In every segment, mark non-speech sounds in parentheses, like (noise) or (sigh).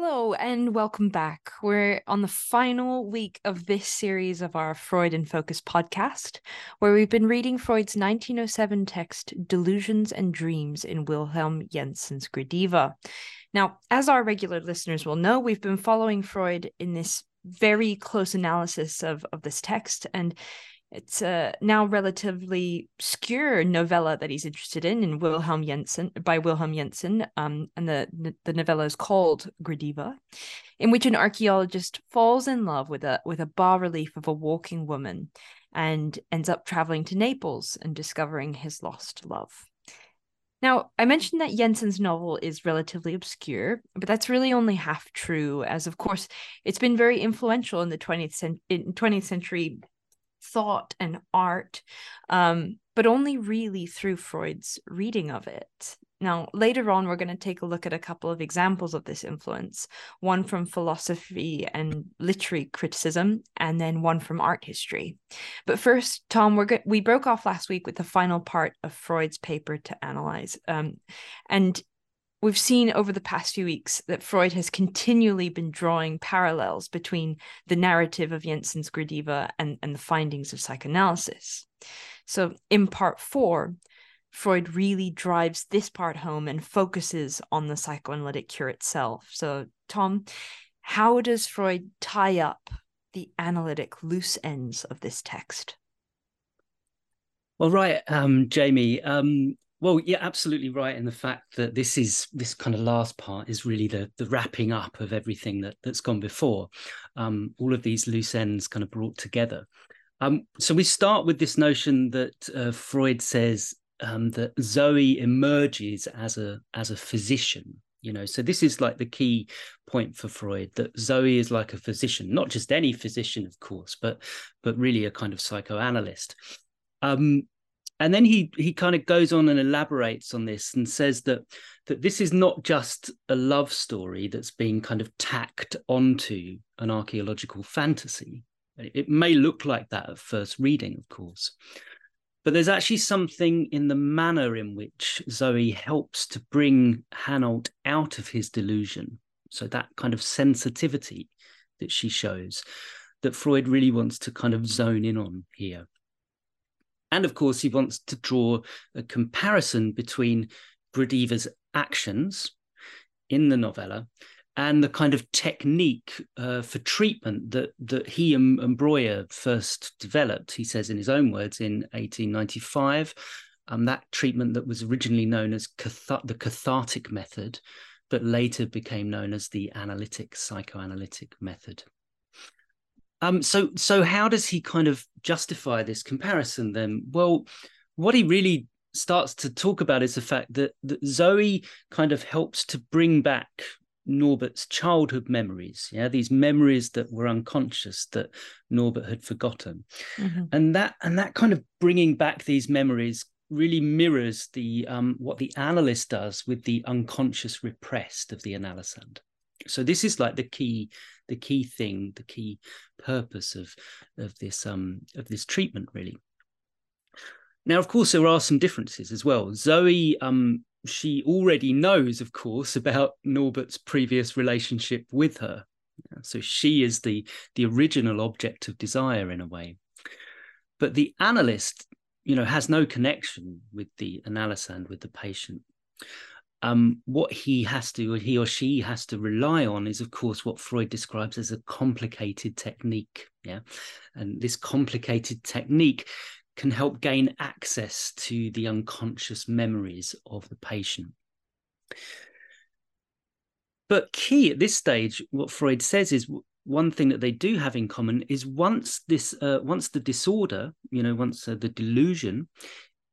Hello and welcome back. We're on the final week of this series of our Freud in Focus podcast, where we've been reading Freud's 1907 text Delusions and Dreams in Wilhelm Jensen's Gradiva. Now, as our regular listeners will know, we've been following Freud in this very close analysis of, of this text, and it's a now relatively obscure novella that he's interested in, in Wilhelm Jensen by Wilhelm Jensen, um, and the the novella is called Gradiva, in which an archaeologist falls in love with a with a bas relief of a walking woman, and ends up traveling to Naples and discovering his lost love. Now, I mentioned that Jensen's novel is relatively obscure, but that's really only half true, as of course it's been very influential in the 20th, cent- in 20th century thought and art, um, but only really through Freud's reading of it. Now, later on, we're going to take a look at a couple of examples of this influence one from philosophy and literary criticism, and then one from art history. But first, Tom, we're go- we broke off last week with the final part of Freud's paper to analyze. Um, and we've seen over the past few weeks that Freud has continually been drawing parallels between the narrative of Jensen's Gradiva and, and the findings of psychoanalysis. So, in part four, Freud really drives this part home and focuses on the psychoanalytic cure itself. So, Tom, how does Freud tie up the analytic loose ends of this text? Well, right, um, Jamie. Um, well, you're absolutely right in the fact that this is this kind of last part is really the the wrapping up of everything that that's gone before. Um, all of these loose ends kind of brought together. Um, so we start with this notion that uh, Freud says um, that Zoe emerges as a as a physician. You know, so this is like the key point for Freud that Zoe is like a physician, not just any physician, of course, but but really a kind of psychoanalyst. Um, and then he he kind of goes on and elaborates on this and says that that this is not just a love story that's being kind of tacked onto an archaeological fantasy. It may look like that at first reading of course but there's actually something in the manner in which zoe helps to bring hanold out of his delusion. So that kind of sensitivity that she shows that freud really wants to kind of zone in on here and of course, he wants to draw a comparison between Gradiva's actions in the novella and the kind of technique uh, for treatment that that he and, and Breuer first developed. He says in his own words in 1895, um, that treatment that was originally known as cath- the cathartic method, but later became known as the analytic psychoanalytic method. Um, so so how does he kind of justify this comparison then? Well, what he really starts to talk about is the fact that, that Zoe kind of helps to bring back Norbert's childhood memories, yeah, these memories that were unconscious that Norbert had forgotten, mm-hmm. and that and that kind of bringing back these memories really mirrors the um, what the analyst does with the unconscious repressed of the analysand so this is like the key the key thing the key purpose of of this um of this treatment really. Now of course there are some differences as well. Zoe um she already knows of course about norbert's previous relationship with her. So she is the the original object of desire in a way. But the analyst you know has no connection with the analysand with the patient um, what he has to, he or she has to rely on is, of course, what Freud describes as a complicated technique. Yeah. And this complicated technique can help gain access to the unconscious memories of the patient. But key at this stage, what Freud says is one thing that they do have in common is once this, uh, once the disorder, you know, once uh, the delusion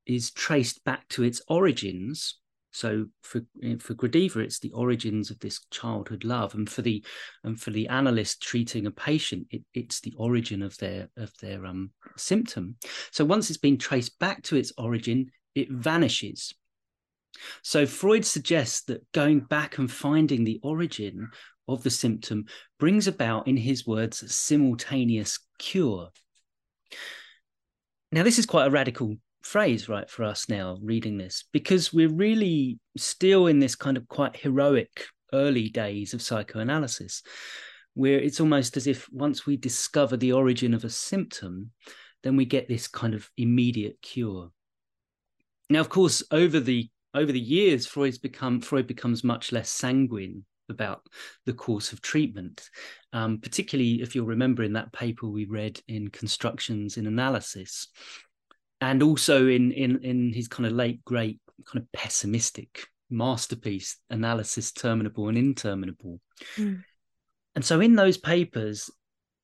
is traced back to its origins, So for for Gradiva, it's the origins of this childhood love, and for the and for the analyst treating a patient, it, it's the origin of their of their um, symptom. So once it's been traced back to its origin, it vanishes. So Freud suggests that going back and finding the origin of the symptom brings about, in his words, simultaneous cure. Now, this is quite a radical phrase, right, for us now reading this, because we're really still in this kind of quite heroic early days of psychoanalysis, where it's almost as if once we discover the origin of a symptom, then we get this kind of immediate cure. Now, of course, over the over the years, Freud's become Freud becomes much less sanguine about the course of treatment, um, particularly if you'll remember in that paper we read in Constructions in Analysis, and also in in in his kind of late great kind of pessimistic masterpiece analysis terminable and interminable. Mm. and so in those papers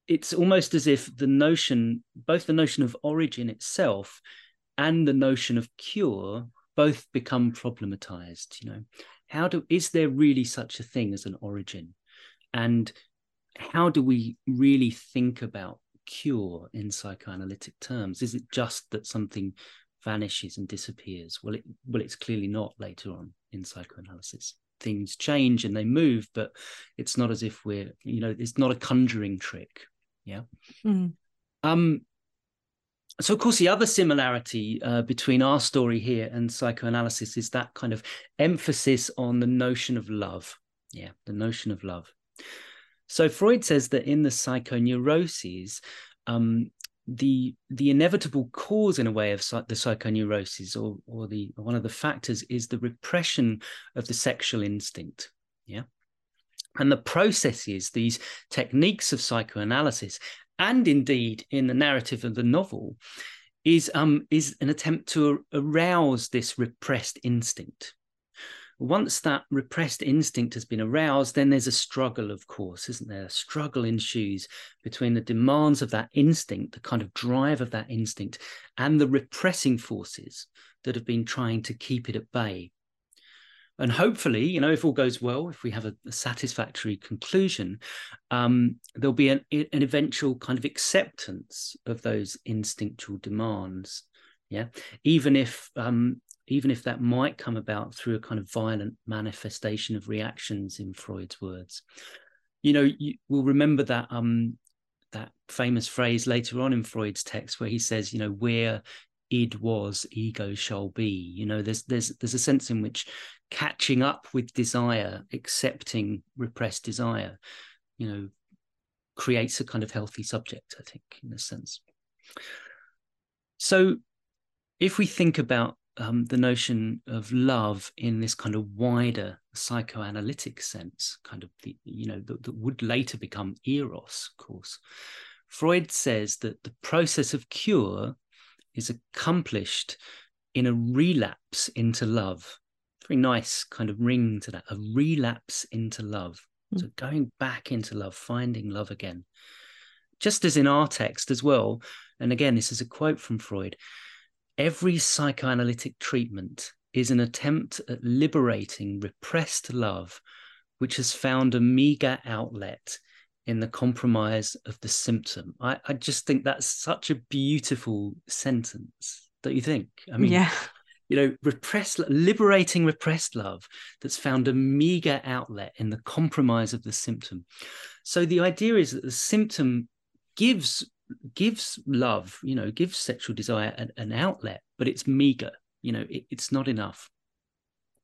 it's almost as if the notion both the notion of origin itself and the notion of cure both become problematized you know. How do is there really such a thing as an origin? And how do we really think about cure in psychoanalytic terms? Is it just that something vanishes and disappears? Well it well it's clearly not later on in psychoanalysis. Things change and they move but it's not as if we're you know it's not a conjuring trick yeah? Mm. um so of course the other similarity uh, between our story here and psychoanalysis is that kind of emphasis on the notion of love yeah the notion of love so freud says that in the psychoneuroses um, the the inevitable cause in a way of the psychoneuroses or or the one of the factors is the repression of the sexual instinct yeah and the processes these techniques of psychoanalysis and indeed in the narrative of the novel, is um is an attempt to arouse this repressed instinct. Once that repressed instinct has been aroused, then there's a struggle, of course, isn't there? A struggle ensues between the demands of that instinct, the kind of drive of that instinct, and the repressing forces that have been trying to keep it at bay and hopefully, you know, if all goes well, if we have a, a satisfactory conclusion, um, there'll be an, an eventual kind of acceptance of those instinctual demands. Yeah, even if um, even if that might come about through a kind of violent manifestation of reactions, in Freud's words. You know, you will remember that um, that famous phrase later on in Freud's text where he says, you know, where id was ego shall be you know there's there's there's a sense in which catching up with desire, accepting repressed desire, you know, creates a kind of healthy subject, I think, in a sense. So if we think about um, the notion of love in this kind of wider psychoanalytic sense, kind of the, you know, that, that would later become eros, of course, Freud says that the process of cure is accomplished in a relapse into love. Very nice kind of ring to that a relapse into love. Mm. so going back into love finding love again. Just as in our text as well and again this is a quote from freud every psychoanalytic treatment is an attempt at liberating repressed love which has found a meager outlet in the compromise of the symptom. I, I just think that's such a beautiful sentence don't you think? I mean yeah. you know, repressed, liberating repressed love that's found a meager outlet in the compromise of the symptom. So the idea is that the symptom gives gives love, you know, gives sexual desire an, an outlet, but it's meager. You know, it, it's not enough.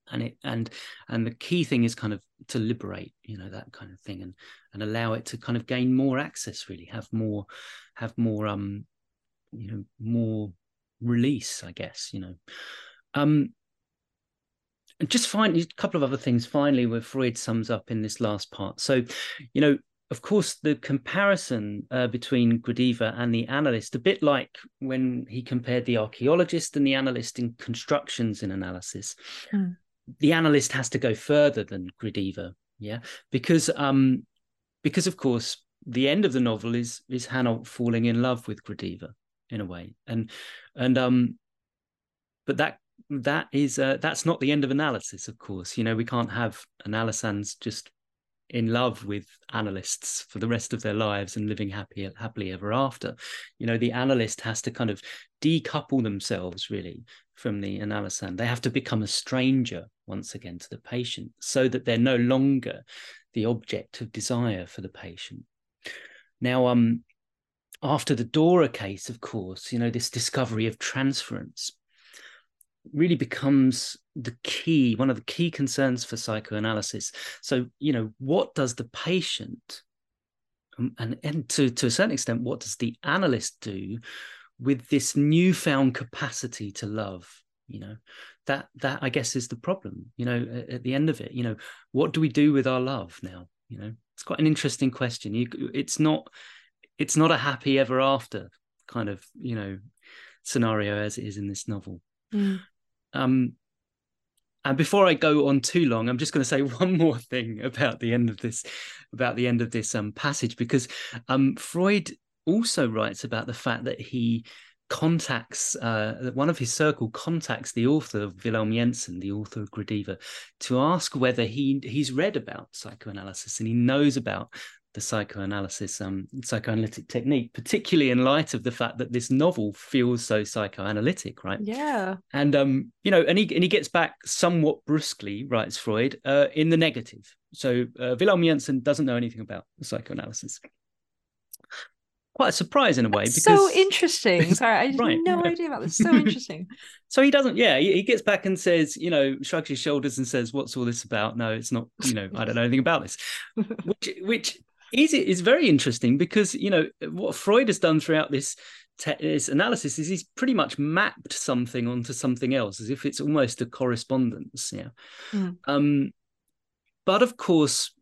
And it and and the key thing is kind of to liberate, you know, that kind of thing, and and allow it to kind of gain more access, really, have more, have more, um, you know, more release, I guess, you know. Um, and just finally, a couple of other things finally, where Freud sums up in this last part. So, you know, of course, the comparison uh, between Gradiva and the analyst, a bit like when he compared the archaeologist and the analyst in constructions in analysis, mm. the analyst has to go further than Gradiva, yeah, because um, because of course the end of the novel is is Hanold falling in love with Gradiva in a way, and and um, but that that is uh, that's not the end of analysis of course. You know we can't have analysands just in love with analysts for the rest of their lives and living happy happily ever after. You know the analyst has to kind of decouple themselves really from the analysand they have to become a stranger once again to the patient so that they're no longer the object of desire for the patient. Now um after the dora case of course you know this discovery of transference really becomes the key, one of the key concerns for psychoanalysis. So, you know, what does the patient um, and, and to, to a certain extent, what does the analyst do with this newfound capacity to love? You know, that that I guess is the problem. You know, at, at the end of it, you know, what do we do with our love now? You know, it's quite an interesting question. You, it's not, it's not a happy ever after kind of you know scenario as it is in this novel. Mm. Um, and before I go on too long, I'm just going to say (laughs) one more thing about the end of this, about the end of this um, passage, because um, Freud also writes about the fact that he contacts uh, one of his circle contacts the author of Wilhelm Jensen, the author of Gradiva, to ask whether he he's read about psychoanalysis and he knows about the psychoanalysis, um, psychoanalytic technique, particularly in light of the fact that this novel feels so psychoanalytic, right? Yeah. And um, you know, and he and he gets back somewhat brusquely, writes Freud, uh, in the negative. So uh, Wilhelm Jensen doesn't know anything about psychoanalysis. Quite a surprise in a way. Because... so interesting. (laughs) Sorry, I had right, no yeah. (laughs) idea about this. So interesting. (laughs) so he doesn't. Yeah, he, he, gets back and says, you know, shrugs his shoulders and says, "What's all this about?" No, it's not. You know, I don't know anything about this. Which, which is is very interesting because you know what Freud has done throughout this te- this analysis is he's pretty much mapped something onto something else as if it's almost a correspondence. Yeah. Mm. Um, but of course,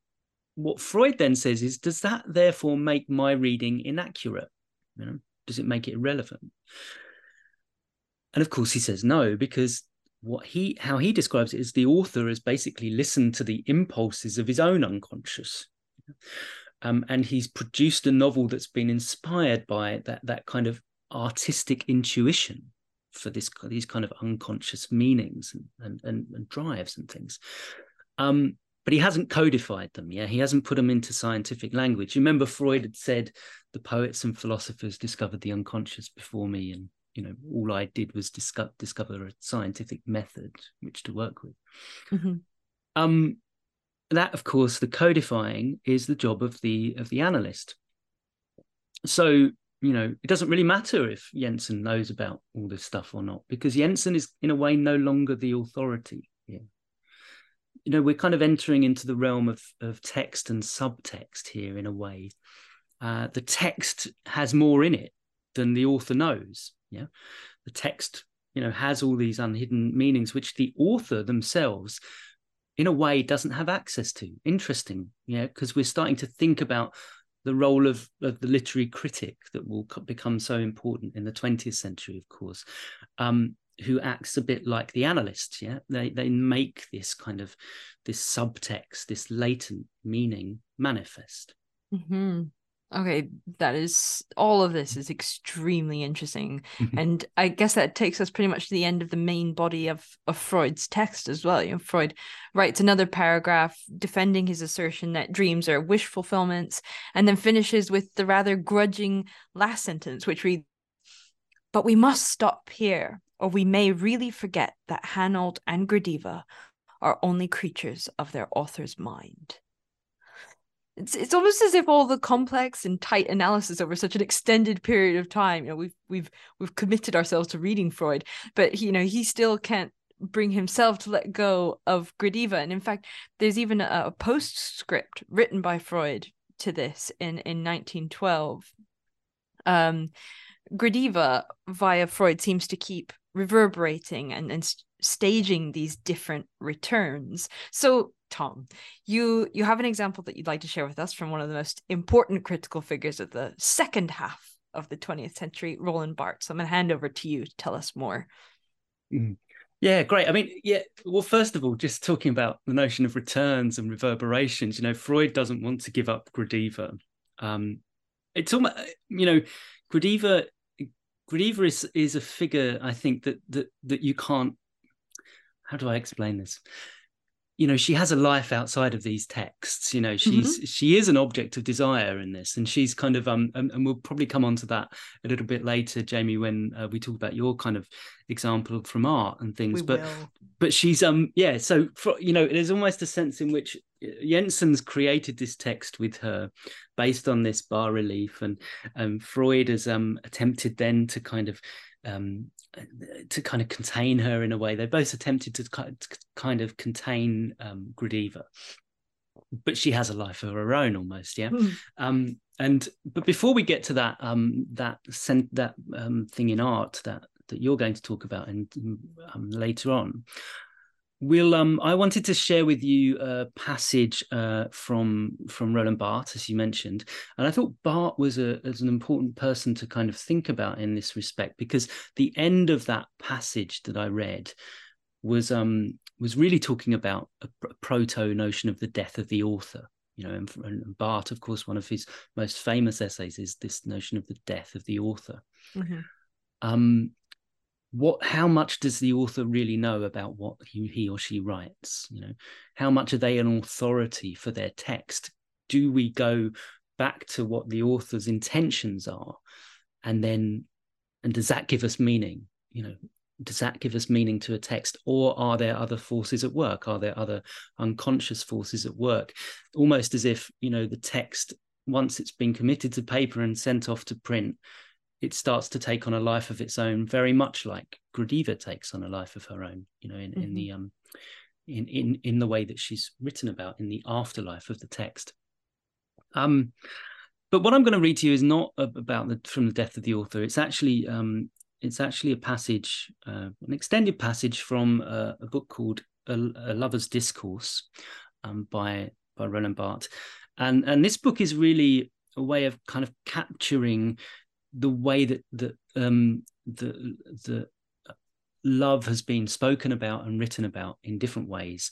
what Freud then says is, does that therefore make my reading inaccurate? You know, does it make it irrelevant? And of course, he says no, because what he how he describes it is the author has basically listened to the impulses of his own unconscious um, and he's produced a novel that's been inspired by that that kind of artistic intuition for this these kind of unconscious meanings and and, and, drives and things. Um, but he hasn't codified them. Yeah, he hasn't put them into scientific language. You remember Freud had said, "The poets and philosophers discovered the unconscious before me, and you know all I did was discover discover a scientific method which to work with." Mm-hmm. Um, that of course the codifying is the job of the of the analyst. So you know it doesn't really matter if jensen knows about all this stuff or not because jensen is in a way no longer the authority here. You know we're kind of entering into the realm of of text and subtext here in a way. Uh, the text has more in it than the author knows yeah? The text you know has all these unhidden meanings which the author themselves in a way doesn't have access to. Interesting, yeah, because we're starting to think about the role of, of the literary critic that will become so important in the 20th century, of course, um, who acts a bit like the analyst. Yeah, they they make this kind of this subtext, this latent meaning manifest. Mm-hmm. Okay, that is all of this is extremely interesting. Mm-hmm. and I guess that takes us pretty much to the end of the main body of, of Freud's text as well. You know, Freud writes another paragraph defending his assertion that dreams are wish fulfillments, and then finishes with the rather grudging last sentence, which reads, But we must stop here, or we may really forget that Hanold and Gradiva are only creatures of their author's mind it's it's almost as if all the complex and tight analysis over such an extended period of time you know we've we've we've committed ourselves to reading freud but you know he still can't bring himself to let go of gradiva. And in fact there's even a, a postscript written by freud to this in in 1912 um gradiva via freud seems to keep reverberating and, and staging these different returns. So Tom, you you have an example that you'd like to share with us from one of the most important critical figures of the second half of the 20th century, Roland Barthes. I'm going to hand over to you to tell us more. Mm. Yeah, great. I mean, yeah. Well, first of all, just talking about the notion of returns and reverberations. You know, Freud doesn't want to give up Gradiva. Um, it's almost, you know, Gradiva. Gradiva is is a figure I think that that that you can't how do I explain this? You know she has a life outside of these texts you know she's mm-hmm. she is an object of desire in this and she's kind of um and, and we'll probably come on to that a little bit later jamie when uh, we talk about your kind of example from art and things we but will. but she's um yeah so for, you know there's almost a sense in which uh, Jensen's created this text with her based on this bas relief and um freud has um attempted then to kind of um, to kind of contain her in a way. They both attempted to kind of contain um, Gradiva, but she has a life of her own almost. Yeah. Mm. Um, and but before we get to that um, that sent that um, thing in art that that you're going to talk about and um, later on, We'll. Um, I wanted to share with you a passage uh, from from Roland Barthes, as you mentioned, and I thought Barthes was a as an important person to kind of think about in this respect because the end of that passage that I read was um was really talking about a, a proto notion of the death of the author. You know, and, and Barthes, of course, one of his most famous essays is this notion of the death of the author. Mm-hmm. Um, what how much does the author really know about what he, he or she writes? You know how much are they an authority for their text? Do we go back to what the author's intentions are? And then and does that give us meaning? You know does that give us meaning to a text? Or are there other forces at work? Are there other unconscious forces at work? Almost as if you know the text once it's been committed to paper and sent off to print it starts to take on a life of its own, very much like Gradiva takes on a life of her own, you know, in, mm-hmm. in the um in, in in the way that she's written about in the afterlife of the text. Um but what I'm going to read to you is not about the from the death of the author. It's actually um it's actually a passage, uh, an extended passage from uh, a book called A, a Lover's Discourse um, by by Roland Barthes, and and this book is really a way of kind of capturing the way that the um, the the love has been spoken about and written about in different ways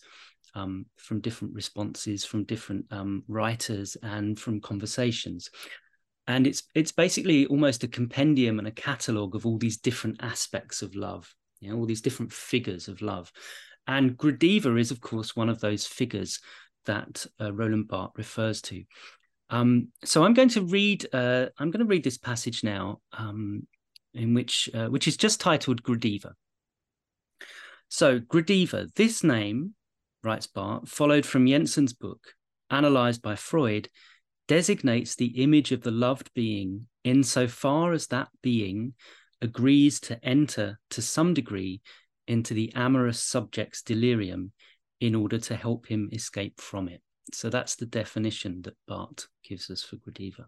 um, from different responses from different um, writers and from conversations. And it's it's basically almost a compendium and a catalogue of all these different aspects of love you know all these different figures of love. And Gradiva is of course one of those figures that uh, Roland Barthes refers to um, so I'm going to read. Uh, I'm going to read this passage now, um, in which uh, which is just titled Gradiva. So Gradiva, this name, writes Barthes, followed from Jensen's book, analyzed by Freud, designates the image of the loved being insofar as that being agrees to enter to some degree into the amorous subject's delirium in order to help him escape from it. So that's the definition that Barthes gives us for Gradiva.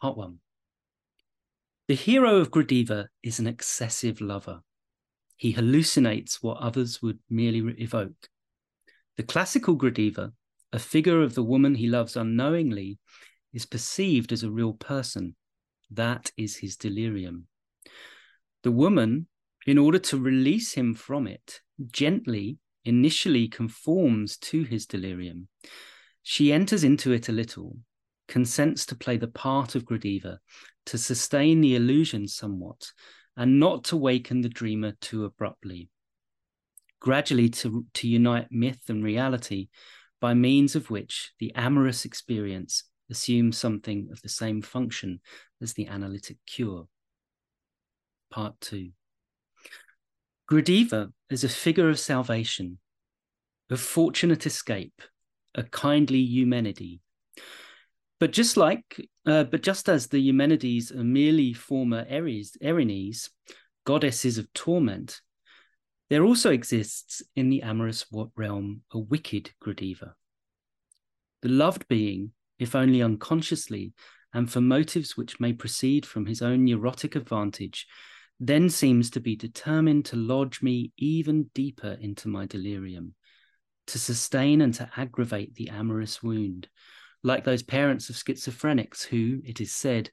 Part one. The hero of Gradiva is an excessive lover. He hallucinates what others would merely evoke. The classical Gradiva, a figure of the woman he loves unknowingly, is perceived as a real person. That is his delirium. The woman, in order to release him from it, gently initially conforms to his delirium. She enters into it a little, consents to play the part of Gradiva, to sustain the illusion somewhat, and not to waken the dreamer too abruptly. Gradually to, to unite myth and reality, by means of which the amorous experience assumes something of the same function as the analytic cure. Part 2. Gradiva is a figure of salvation, of fortunate escape, a kindly Eumenide. But just like, uh, but just as the Eumenides are merely former Eris, Erinyes, goddesses of torment, there also exists in the amorous realm a wicked Gradiva. The loved being, if only unconsciously, and for motives which may proceed from his own neurotic advantage, then seems to be determined to lodge me even deeper into my delirium, to sustain and to aggravate the amorous wound, like those parents of schizophrenics who, it is said,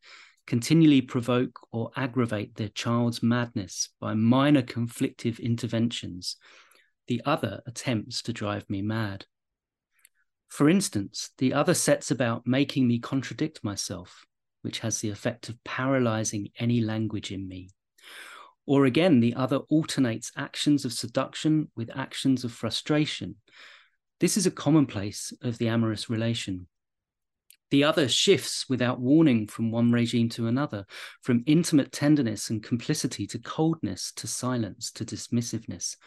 continually provoke or aggravate their child's madness by minor conflictive interventions. The other attempts to drive me mad. For instance, the other sets about making me contradict myself, which has the effect of paralyzing any language in me Or again, the other alternates actions of seduction with actions of frustration. This is a commonplace of the amorous relation. The other shifts without warning from one regime to another, from intimate tenderness and complicity to coldness, to silence, to dismissiveness.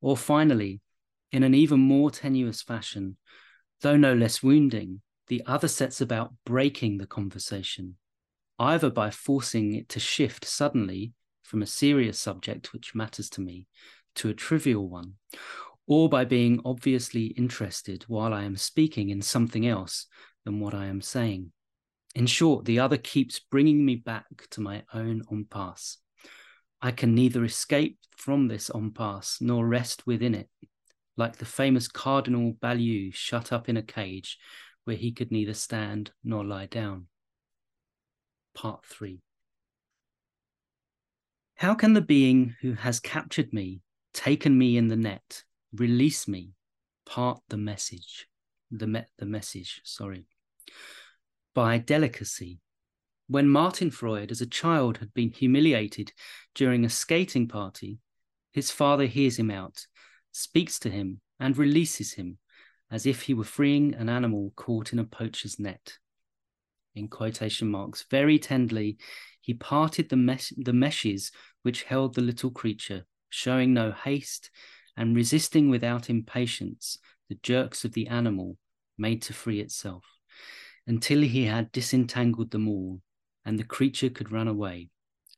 Or finally, in an even more tenuous fashion, though no less wounding, the other sets about breaking the conversation, either by forcing it to shift suddenly from a serious subject which matters to me to a trivial one, or by being obviously interested while I am speaking in something else than what I am saying. In short, the other keeps bringing me back to my own impasse. I can neither escape from this impasse nor rest within it, like the famous Cardinal Balue shut up in a cage where he could neither stand nor lie down. Part 3 How can the being who has captured me, taken me in the net, release me, part the message? The, me- the message, sorry. By delicacy. When Martin Freud, as a child, had been humiliated during a skating party, his father hears him out, speaks to him, and releases him as if he were freeing an animal caught in a poacher's net. In quotation marks, very tenderly, he parted the, mes- the meshes which held the little creature, showing no haste and resisting without impatience the jerks of the animal made to free itself, until he had disentangled them all and the creature could run away,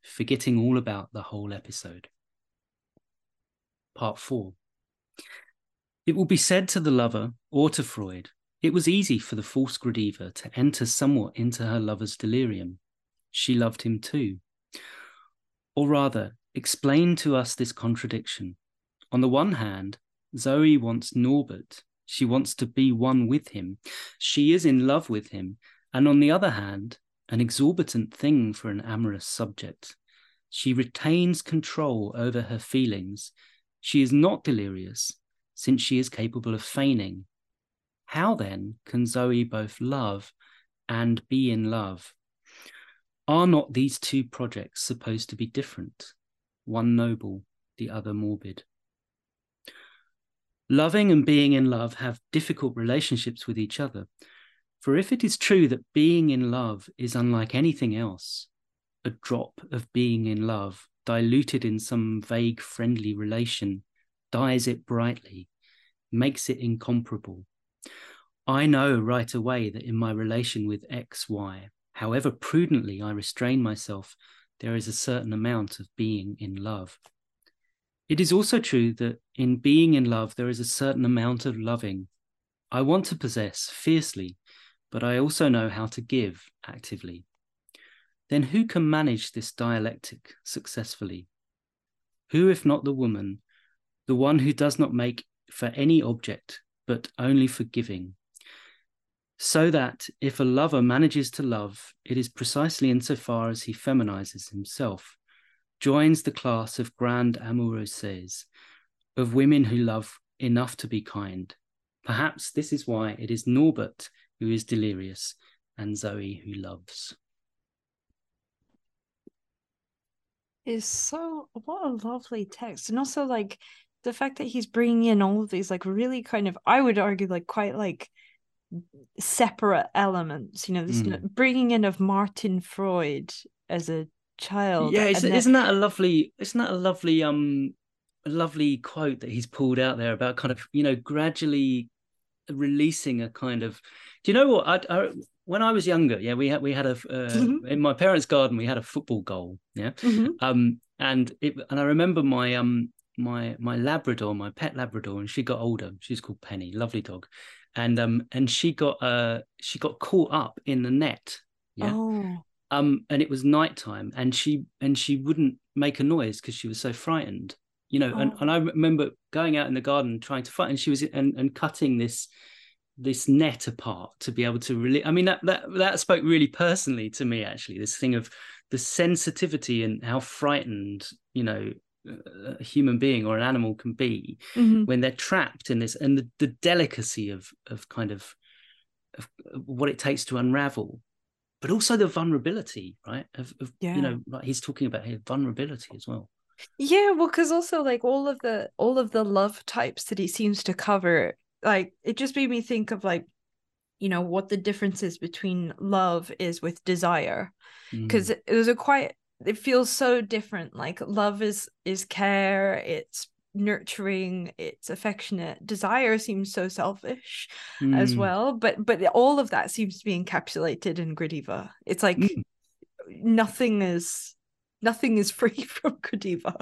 forgetting all about the whole episode. Part 4 it will be said to the lover or to Freud, it was easy for the false Gradiva to enter somewhat into her lover's delirium. She loved him too. Or rather, explain to us this contradiction. On the one hand, Zoe wants Norbert. She wants to be one with him. She is in love with him. And on the other hand, an exorbitant thing for an amorous subject. She retains control over her feelings. She is not delirious, since she is capable of feigning. How then can Zoe both love and be in love? Are not these two projects supposed to be different? One noble, the other morbid. Loving and being in love have difficult relationships with each other. For if it is true that being in love is unlike anything else, a drop of being in love diluted in some vague friendly relation dyes it brightly, makes it incomparable. I know right away that in my relation with X, Y, however prudently I restrain myself, there is a certain amount of being in love. It is also true that in being in love, there is a certain amount of loving. I want to possess fiercely, but I also know how to give actively. Then who can manage this dialectic successfully? Who, if not the woman, the one who does not make for any object, but only for giving. So that if a lover manages to love, it is precisely insofar as he feminizes himself, joins the class of grand amoureuses, of women who love enough to be kind. Perhaps this is why it is Norbert who is delirious and Zoe who loves. Is so what a lovely text, and also like the fact that he's bringing in all of these like really kind of I would argue like quite like separate elements you know this mm. bringing in of Martin Freud as a child yeah isn't, then... isn't that a lovely isn't that a lovely um a lovely quote that he's pulled out there about kind of you know gradually releasing a kind of do you know what I, I when I was younger yeah we had we had a uh, mm-hmm. in my parents garden we had a football goal yeah mm-hmm. um and it and I remember my um my my Labrador, my pet Labrador, and she got older. She's called Penny, lovely dog, and um and she got uh she got caught up in the net. Yeah. Oh. Um, and it was nighttime, and she and she wouldn't make a noise because she was so frightened. You know, oh. and, and I remember going out in the garden trying to fight, and she was and, and cutting this this net apart to be able to really i mean that that that spoke really personally to me actually this thing of the sensitivity and how frightened you know a human being or an animal can be mm-hmm. when they're trapped in this and the, the delicacy of of kind of, of what it takes to unravel but also the vulnerability right of, of yeah. you know like he's talking about here vulnerability as well Yeah, well, because also like all of the all of the love types that he seems to cover, like it just made me think of like, you know, what the differences between love is with desire, because Mm. there's a quite it feels so different. Like love is is care, it's nurturing, it's affectionate. Desire seems so selfish as Mm. well, but but all of that seems to be encapsulated in Gradiva. It's like Mm. nothing is nothing is (laughs) free from Gradiva.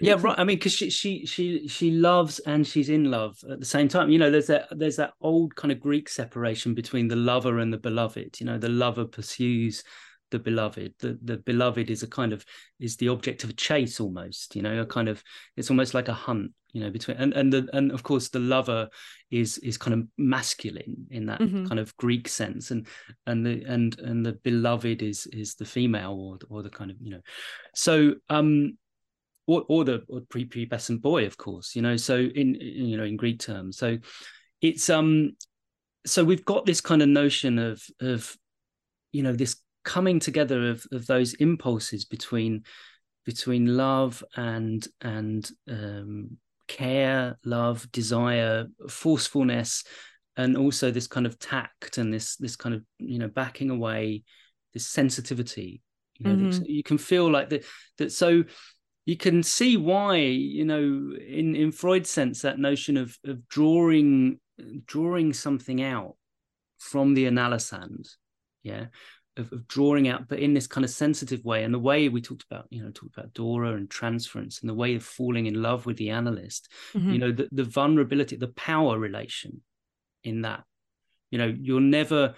yeah right i mean because she she she she loves and she's in love at the same time you know there's that there's that old kind of greek separation between the lover and the beloved you know the lover pursues the beloved the the beloved is a kind of is the object of a chase almost you know a kind of it's almost like a hunt you know between and and the and of course the lover is is kind of masculine in that Mhm. kind of greek sense and and the and and the beloved is is the female or or the kind of you know so um or, or the or prepubescent boy, of course, you know. So in, in you know in Greek terms, so it's um, so we've got this kind of notion of of you know this coming together of of those impulses between between love and and um, care, love, desire, forcefulness, and also this kind of tact and this this kind of you know backing away, this sensitivity. You know, Mhm. you can feel like that. That so you can see why you know in in freud's sense that notion of of drawing drawing something out from the analysand yeah of, of drawing out but in this kind of sensitive way and the way we talked about you know talked about dora and transference and the way of falling in love with the analyst Mhm. you know the, the vulnerability the power relation in that you know you're never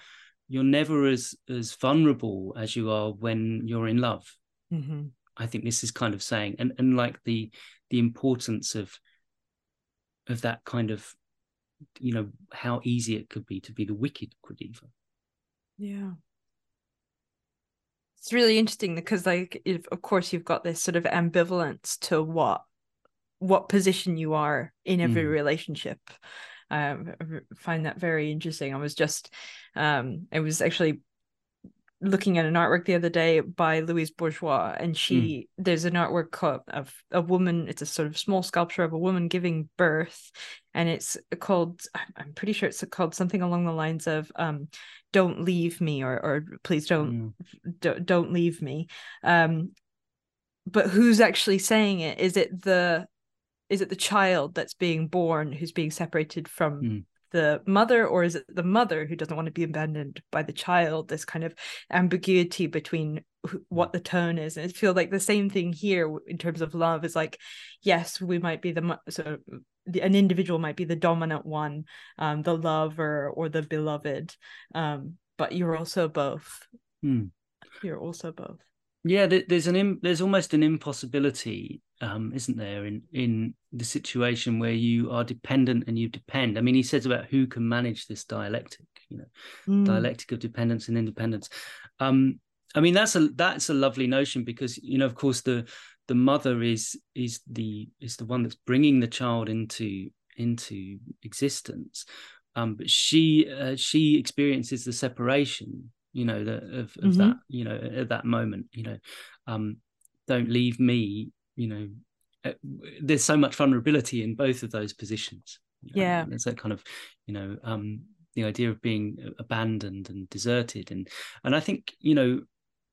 you're never as as vulnerable as you are when you're in love Mhm. I think this is kind of saying, and and like the the importance of of that kind of, you know, how easy it could be to be the wicked Gradiva. Yeah. It's really interesting because like if, of course you've got this sort of ambivalence to what what position you are in every Mm. relationship. Um, I find that very interesting. I was just um I was actually looking at an artwork the other day by Louise Bourgeois, and she there's an artwork called of a woman. It's a sort of small sculpture of a woman giving birth, and it's called. I'm- I'm pretty sure it's called something along the lines of um, "Don't leave me" or or "Please don't Mm. don't, don't leave me." Um, but who's actually saying it? Is it the is it the child that's being born who's being separated from Mm. The mother or is it the mother who doesn't want to be abandoned by the child? This kind of ambiguity between what the tone is. And it feels like the same thing here in terms of love is like yes we might be the so the, an individual might be the dominant one um the lover or the beloved um but you're also both. Mm. you're also both. Yeah, there's an there's almost an impossibility, um, isn't there, in in the situation where you are dependent and you depend. I mean, he says about who can manage this dialectic, you know, Mm. dialectic of dependence and independence. Um, I mean, that's a that's a lovely notion because you know, of course, the the mother is is the is the one that's bringing the child into into existence, um, but she uh, she experiences the separation, you know, the, of of Mhm. that, you know, at that moment, you know, um, don't leave me, you know. Uh, There's so much vulnerability in both of those positions. Yeah. there's that kind of, you know, um, the idea of being abandoned and deserted and and i think you know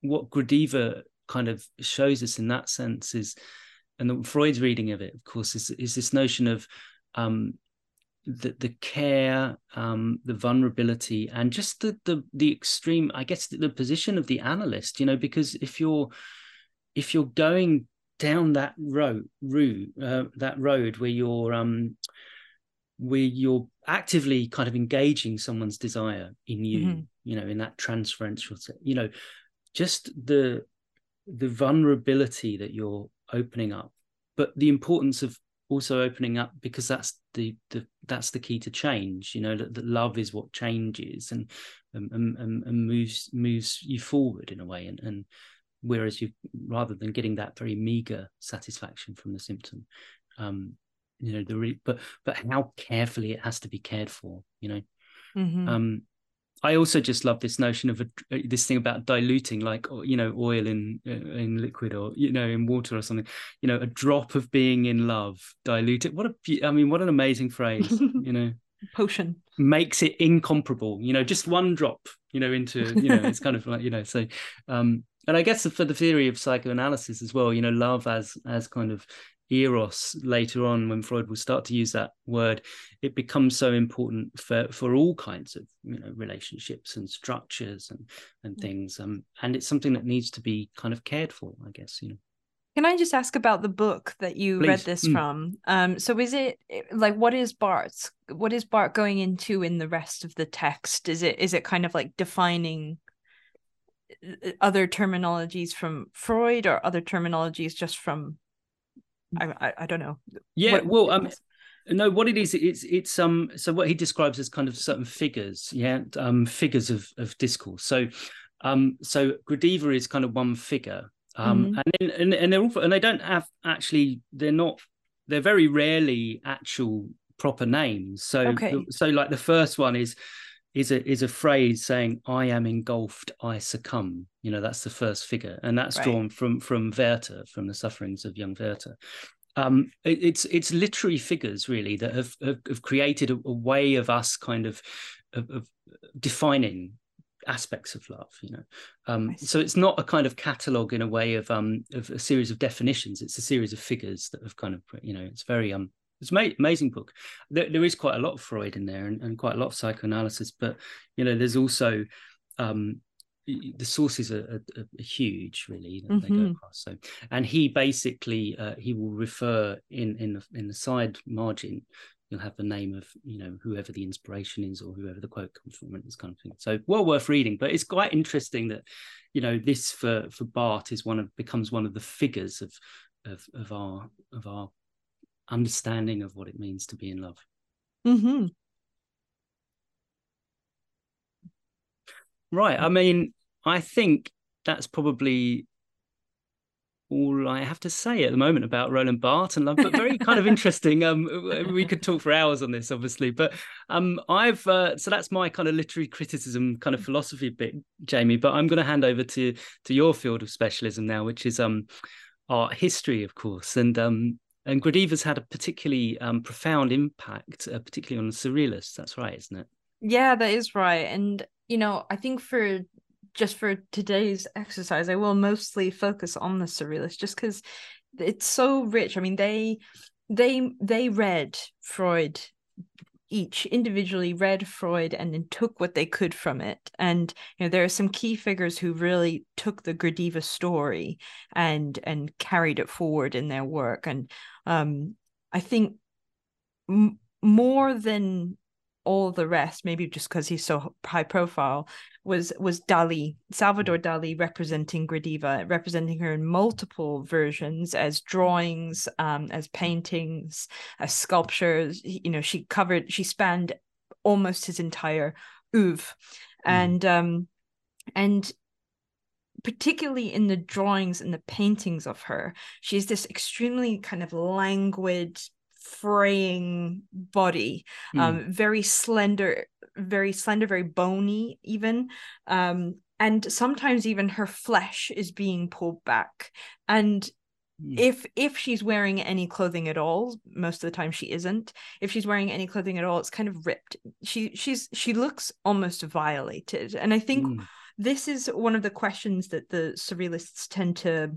what gradiva kind of shows us in that sense is and the, freud's reading of it of course is, is this notion of um the, the care um the vulnerability and just the the, the extreme i guess the, the position of the analyst you know because if you're if you're going down that road route uh, that road where you're um where you're actively kind of engaging someone's desire in you Mhm. you know in that transferential you know just the the vulnerability that you're opening up but the importance of also opening up because that's the, the that's the key to change you know that, that love is what changes and and, and and moves moves you forward in a way and and whereas you rather than getting that very meager satisfaction from the symptom um you know the re- but but how carefully it has to be cared for you know Mhm. um I also just love this notion of a, this thing about diluting, like you know, oil in in liquid or you know, in water or something. You know, a drop of being in love diluted. What a, I mean, what an amazing phrase. (laughs) you know, potion makes it incomparable. You know, just one drop. You know, into you know, it's kind of like you know, so. um and I guess for the theory of psychoanalysis as well, you know, love as as kind of eros later on when freud will start to use that word it becomes so important for for all kinds of you know relationships and structures and and mm. things um and it's something that needs to be kind of cared for i guess you know can I just ask about the book that you Please. read this mm. from? Um, so is it like what is Barthes what is Barthes going into in the rest of the text? Is it is it kind of like defining other terminologies from Freud or other terminologies just from I, I, I don't know. Yeah, what, well, um, no, what it is, it's it's um. So what he describes as kind of certain figures, yeah, um, figures of of discourse. So, um, so Gradiva is kind of one figure, um, mm-hmm. and, then, and and they're all and they don't have actually they're not they're very rarely actual proper names. So okay. so like the first one is is a is a phrase saying "I am engulfed, I succumb." You know, that's the first figure, and that's right. drawn from from Werther, from the sufferings of young Werther. Um, it, it's it's literary figures really that have have, have created a, a, way of us kind of, of, of defining aspects of love you know um, so it's not a kind of catalog in a way of um of a series of definitions it's a series of figures that have kind of you know it's very um it's an amazing book. There, there is quite a lot of Freud in there and, and, quite a lot of psychoanalysis, but you know, there's also um, the sources are, are, are huge, really. That mm-hmm. they go mm-hmm. across. So, and he basically uh, he will refer in in the, in the side margin. You'll have the name of you know whoever the inspiration is or whoever the quote comes from, and this kind of thing. So, well worth reading. But it's quite interesting that you know this for for Barthes is one of becomes one of the figures of of of our of our understanding of what it means to be in love. Mm-hmm. Right. I mean, I think that's probably all I have to say at the moment about Roland Barthes and love, but very kind of (laughs) interesting. Um, we could talk for hours on this, obviously, but um, I've uh, so that's my kind of literary criticism, kind of philosophy bit, Jamie. But I'm going to hand over to to your field of specialism now, which is um art history, of course, and um and Gradiva's had a particularly um, profound impact, uh, particularly on the surrealists. That's right, isn't it? Yeah, that is right. And you know, I think for just for today's exercise, I will mostly focus on the surrealists, just because it's so rich. I mean, they they they read Freud each individually read Freud and then took what they could from it. And you know, there are some key figures who really took the Gradiva story and and carried it forward in their work. And um, I think m- more than all the rest, maybe just because he's so high profile, was was Dali, Salvador Dali representing Gradiva, representing her in multiple versions as drawings, um, as paintings, as sculptures. You know, she covered, she spanned almost his entire oeuvre. Mm. And um and particularly in the drawings and the paintings of her, she's this extremely kind of languid, fraying body, mm. um, very slender, very slender, very bony, even. Um, and sometimes even her flesh is being pulled back. And mm. if if she's wearing any clothing at all most of the time she isn't if she's wearing any clothing at all it's kind of ripped she she's she looks almost violated and i think mm. this is one of the questions that the surrealists tend to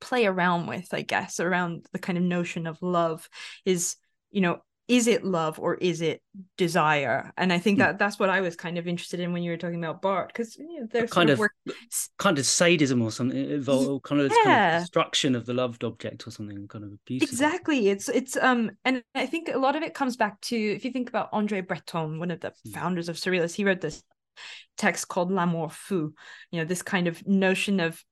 play around with i guess around the kind of notion of love is you know is it love or is it desire and i think hmm. that that's what i was kind of interested in when you were talking about barthes because you know, there's kind of, work... kind of sadism or something involved kind of, yeah. kind of destruction of the loved object or something kind of abuse exactly it's it's um and i think a lot of it comes back to if you think about andre breton one of the hmm. founders of surrealists he wrote this text called l'amour fou you know this kind of notion of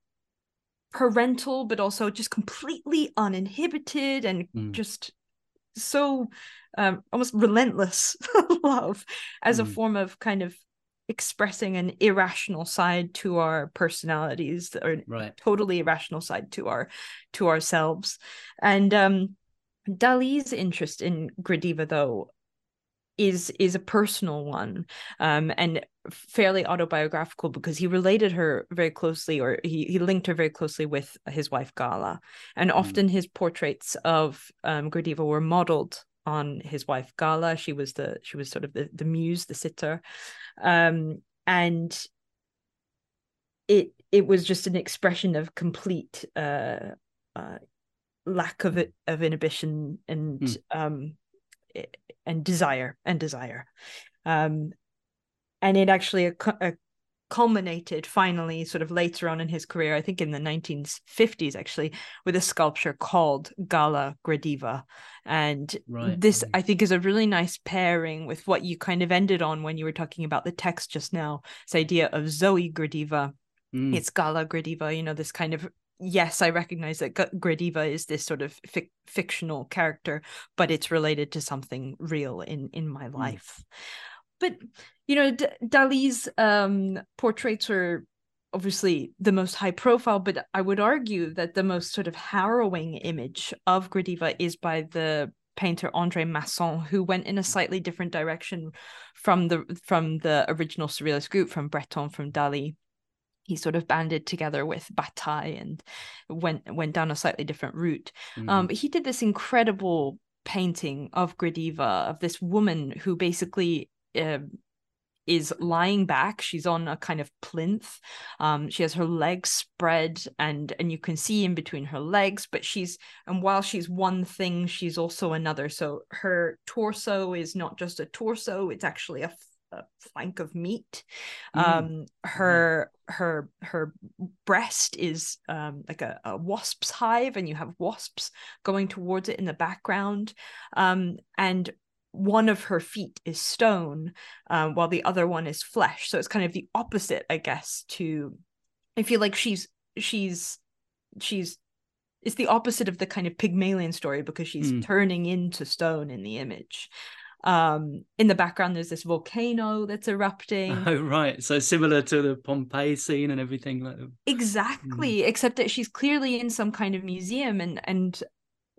parental but also just completely uninhibited and mm. just so um, almost relentless (laughs) love as mm. a form of kind of expressing an irrational side to our personalities or right. totally irrational side to our to ourselves and um Dali's interest in Gradiva though is is a personal one um, and fairly autobiographical because he related her very closely or he, he linked her very closely with his wife Gala and mm. often his portraits of um, were modeled on his wife Gala she was the she was sort of the, the muse the sitter um, and it it was just an expression of complete uh, uh, lack of of inhibition and mm. um, and desire and desire um, and it actually culminated finally sort of later on in his career i think in the 1950s actually with a sculpture called gala gradiva and right. this i think is a really nice pairing with what you kind of ended on when you were talking about the text just now this idea of zoe gradiva mm. it's gala gradiva you know this kind of yes, I recognize that Gradiva is this sort of fic- fictional character, but it's related to something real in in my hmm. life. Mm. But you know, D- Dali's um, portraits are obviously the most high profile, but I would argue that the most sort of harrowing image of Gradiva is by the painter Andre Masson, who went in a slightly different direction from the from the original surrealist group, from Breton, from Dali he sort of banded together with Bataille and went went down a slightly different route. Mm. Um, but he did this incredible painting of Gradiva of this woman who basically uh, is lying back. She's on a kind of plinth. Um, she has her legs spread, and and you can see in between her legs. But she's and while she's one thing, she's also another. So her torso is not just a torso; it's actually a a flank of meat. Mm. Um, her her her breast is um, like a, a, wasp's hive, and you have wasps going towards it in the background. Um, and one of her feet is stone, um, while the other one is flesh. So it's kind of the opposite, I guess. To I feel like she's she's she's it's the opposite of the kind of Pygmalion story because she's mm. turning into stone in the image um in the background there's this volcano that's erupting (laughs) oh right so similar to the pompeii scene and everything like that. exactly mm. except that she's clearly in some kind of museum and and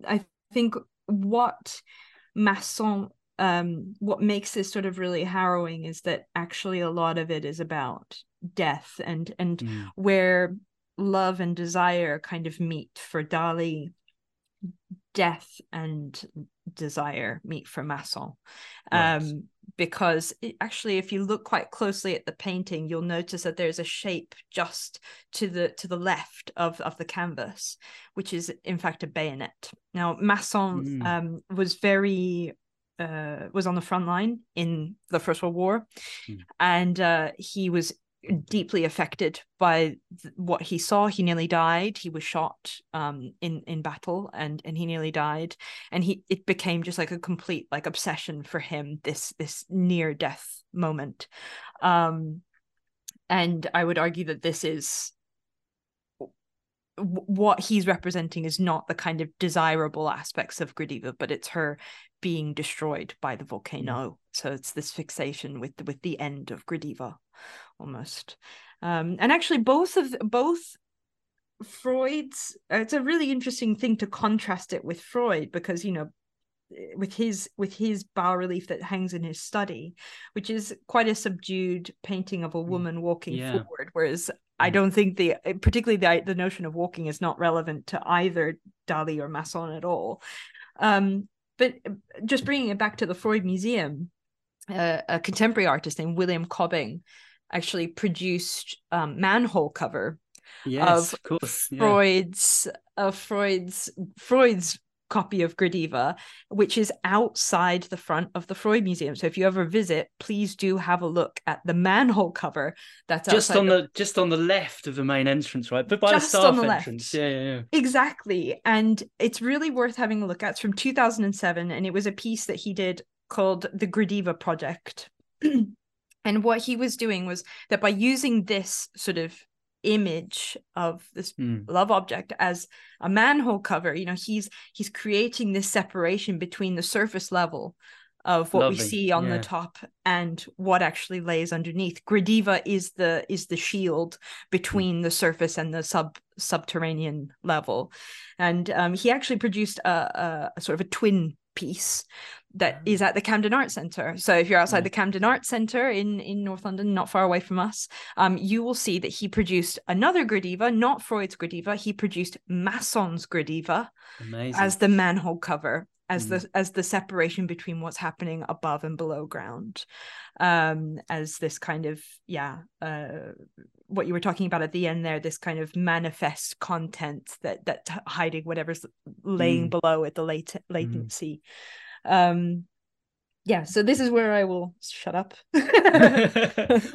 i think what masson um what makes this sort of really harrowing is that actually a lot of it is about death and and mm. where love and desire kind of meet for dali death and desire meet for Masson. Right. Um, because it, actually, if you look quite closely at the painting, you'll notice that there's a shape just to the to the left of, of the canvas, which is in fact a bayonet. Now, Masson mm. um, was very uh, was on the front line in the First World War, mm. and uh, he was deeply affected by th- what he saw. He nearly died. He was shot um, in in battle, and and he nearly died. And he it became just like a complete like obsession for him. This this near death moment, um, and I would argue that this is what he's representing is not the kind of desirable aspects of Gradiva, but it's her being destroyed by the volcano. Mm. So it's this fixation with with the end of Gradiva almost. Um, and actually, both of both Freud's. It's a really interesting thing to contrast it with Freud because you know with his with his bas relief that hangs in his study which is quite a subdued painting of a mm. woman walking yeah. forward whereas i mm. don't think the particularly the the notion of walking is not relevant to either dali or masson at all. Um, but just bringing it back to the freud museum uh, a contemporary artist named william cobbing actually produced um, manhole cover yes, of, of Freud's of Freud's Freud's copy of Gradiva, which is outside the front of the Freud Museum. So if you ever visit, please do have a look at the manhole cover. That's just on the, the just on the left of the main entrance, right? But by the staff the entrance. Yeah, yeah, yeah. Exactly. And it's really worth having a look at. It's from 2007, and it was a piece that he did called the Gradiva Project. (clears throat) And what he was doing was that by using this sort of image of this mm. love object as a manhole cover, you know, he's he's creating this separation between the surface level of what Lovely. we see on yeah. the top and what actually lays underneath. Gradiva is the is the shield between mm. the surface and the sub subterranean level, and um, he actually produced a, a, a, sort of a twin piece that is at the Camden Art Centre. So if you're outside the Camden Art Centre in in North London, not far away from us, um, you will see that he produced another Gradiva, not Freud's Gradiva. He produced Masson's Gradiva Amazing. as the manhole cover, as Mm. the as the separation between what's happening above and below ground, um, as this kind of yeah, uh, what you were talking about at the end there, this kind of manifest content that that hiding whatever's laying Mm. below at the late latency. Um, yeah, so this is where I will shut up. (laughs) well,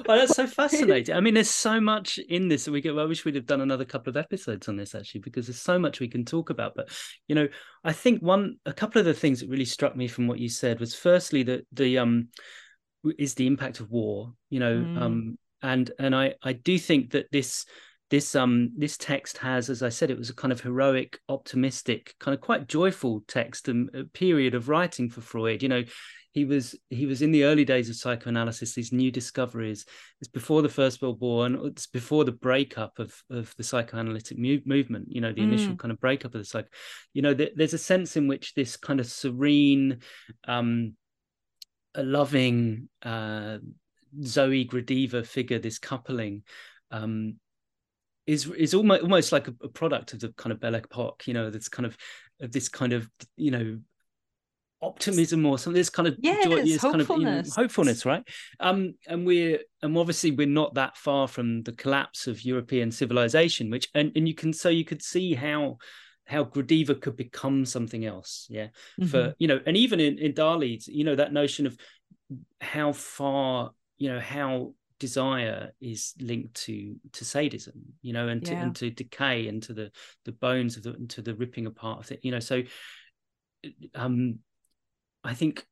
that's so fascinating. I mean, there's so much in this that we. Well, I wish we'd have done another couple of episodes on this actually, because there's so much we can talk about. But you know, I think one, a couple of the things that really struck me from what you said was, firstly, that the um is the impact of war. You know, Mm. um, and and I I do think that this this um this text has as i said it was a kind of heroic optimistic kind of quite joyful text and a period of writing for freud you know he was he was in the early days of psychoanalysis these new discoveries it's before the first world war and it's before the breakup of of the psychoanalytic mu- movement you know the initial Mm. kind of breakup of the psych you know th- there's a sense in which this kind of serene um a loving uh zoe gradiva figure this coupling um is is almost almost like a, a product of the kind of Belle Epoque, you know, that's kind of of this kind of you know optimism or something. This kind of Yes, this kind of you know, hopefulness. hopefulness, right? Um, and we're and obviously we're not that far from the collapse of European civilization, which and and you can so you could see how how Gradiva could become something else, yeah. Mhm. For you know, and even in in Dali's, you know, that notion of how far you know how desire is linked to to sadism you know and to Yeah. and to decay and to the the bones of the to the ripping apart of it you know so um i think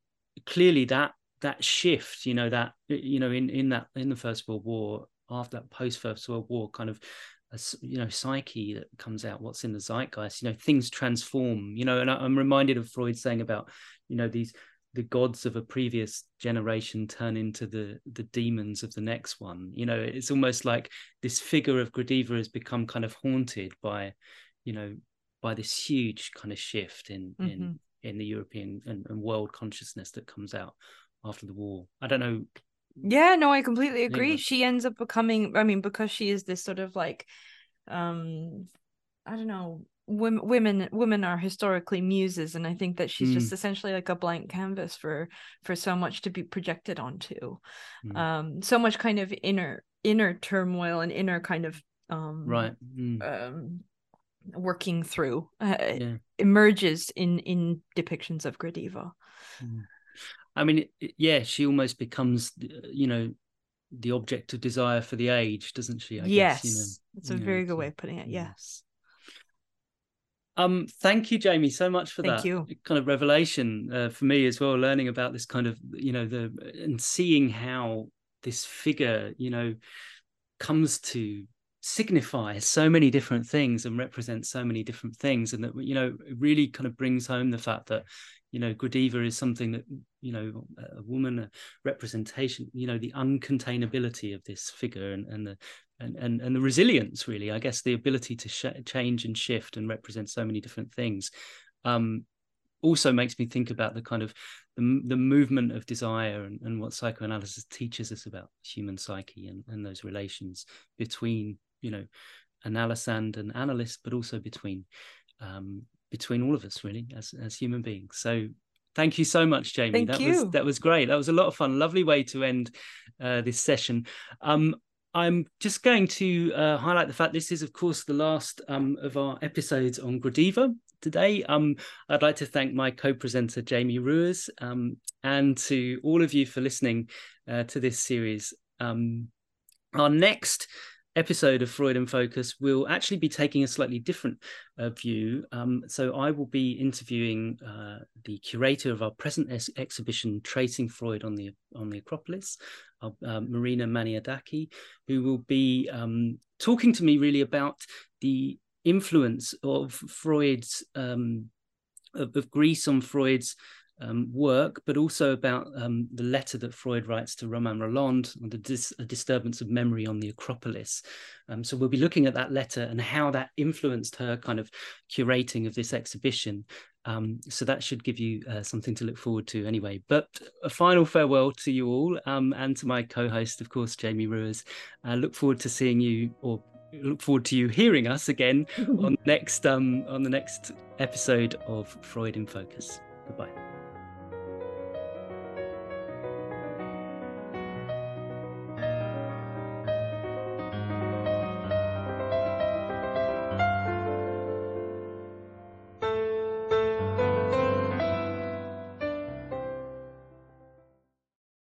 clearly that that shift you know that you know in in that in the first world war after that post first world war kind of a you know psyche that comes out what's in the zeitgeist you know things transform you know and I, i'm reminded of freud saying about you know these the gods of a previous generation turn into the the demons of the next one you know it's almost like this figure of gradiva has become kind of haunted by you know by this huge kind of shift in Mhm. in in the european and, and world consciousness that comes out after the war. I don't know. Yeah, no, I completely agree. She ends up becoming, I mean, because she is this sort of like, um, I don't know, women, women, women are historically muses, and I think that she's just essentially like a blank canvas for for so much to be projected onto, Mm. um, so much kind of inner inner turmoil and inner kind of um right. Mm, um working through uh, yeah emerges in in depictions of Gradiva. Mm. I mean, yeah, she almost becomes, uh, you know, the object of desire for the age, doesn't she? I yes, guess, you know. that's a you know, very good so- way of putting it. yeah. Yes. Um, thank you, Jamie, so much for Thank that you. kind of revelation uh, for me as well. Learning about this kind of, you know, the and seeing how this figure, you know, comes to signify so many different things and represent so many different things, and that you know, it really kind of brings home the fact that, you know, Gradiva is something that you know, a woman, a representation, you know, the uncontainability of this figure and and the and and, and the resilience really i guess the ability to sh- change and shift and represent so many different things um also makes me think about the kind of the, the movement of desire and, and what psychoanalysis teaches us about human psyche and, and those relations between you know analysand and an analyst but also between um between all of us really as as human beings so thank you so much jamie Thank that you. was that was great that was a lot of fun lovely way to end uh, this session um I'm just going to uh, highlight the fact this is, of course, the last um, of our episodes on Gradiva today. Um, I'd like to thank my co-presenter Jamie Ruers um, and to all of you for listening uh, to this series. Um, our next episode of Freud in Focus will actually be taking a slightly different uh, view. Um, so I will be interviewing uh, the curator of our present ex- exhibition, Tracing Freud on the on the Acropolis, uh, uh, Marina Maniadaki, who will be um, talking to me really about the influence of Freud's um, of, of Greece on Freud's um, work, but also about um, the letter that Freud writes to Romain Rolland on the dis- disturbance of memory on the Acropolis. Um, so we'll be looking at that letter and how that influenced her kind of curating of this exhibition. Um, so that should give you uh, something to look forward to anyway. But a final farewell to you all um, and to my co-host, of course, Jamie Ruers. I look forward to seeing you or look forward to you hearing us again (laughs) on next um, on the next episode of Freud in Focus. Goodbye.